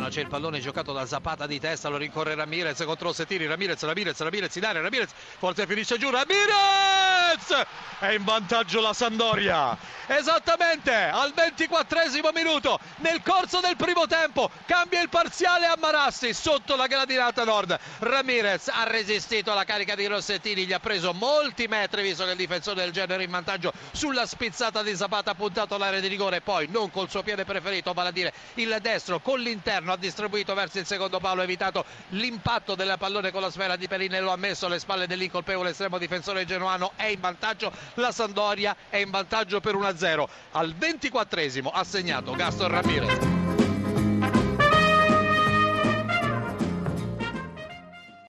ma c'è il pallone giocato da Zapata di testa, lo rincorre Ramirez contro Settini, Ramirez, Ramirez, Ramirez area, Ramirez, forse finisce giù, Ramirez! È in vantaggio la Sandoria, esattamente al 24 minuto, nel corso del primo tempo, cambia il parziale a Marassi sotto la gradinata nord, Ramirez ha resistito alla carica di Rossettini, gli ha preso molti metri visto che il difensore del genere in vantaggio sulla spizzata di Zapata ha puntato all'area di rigore, poi non col suo piede preferito, vale a dire il destro con l'interno ha distribuito verso il secondo palo, ha evitato l'impatto del pallone con la sfera di Perinello, ha messo alle spalle dell'incolpevole estremo difensore genuano, è in vantaggio la Sandoria, è in vantaggio per 1-0. Al 24esimo ha segnato Gaston Ramirez.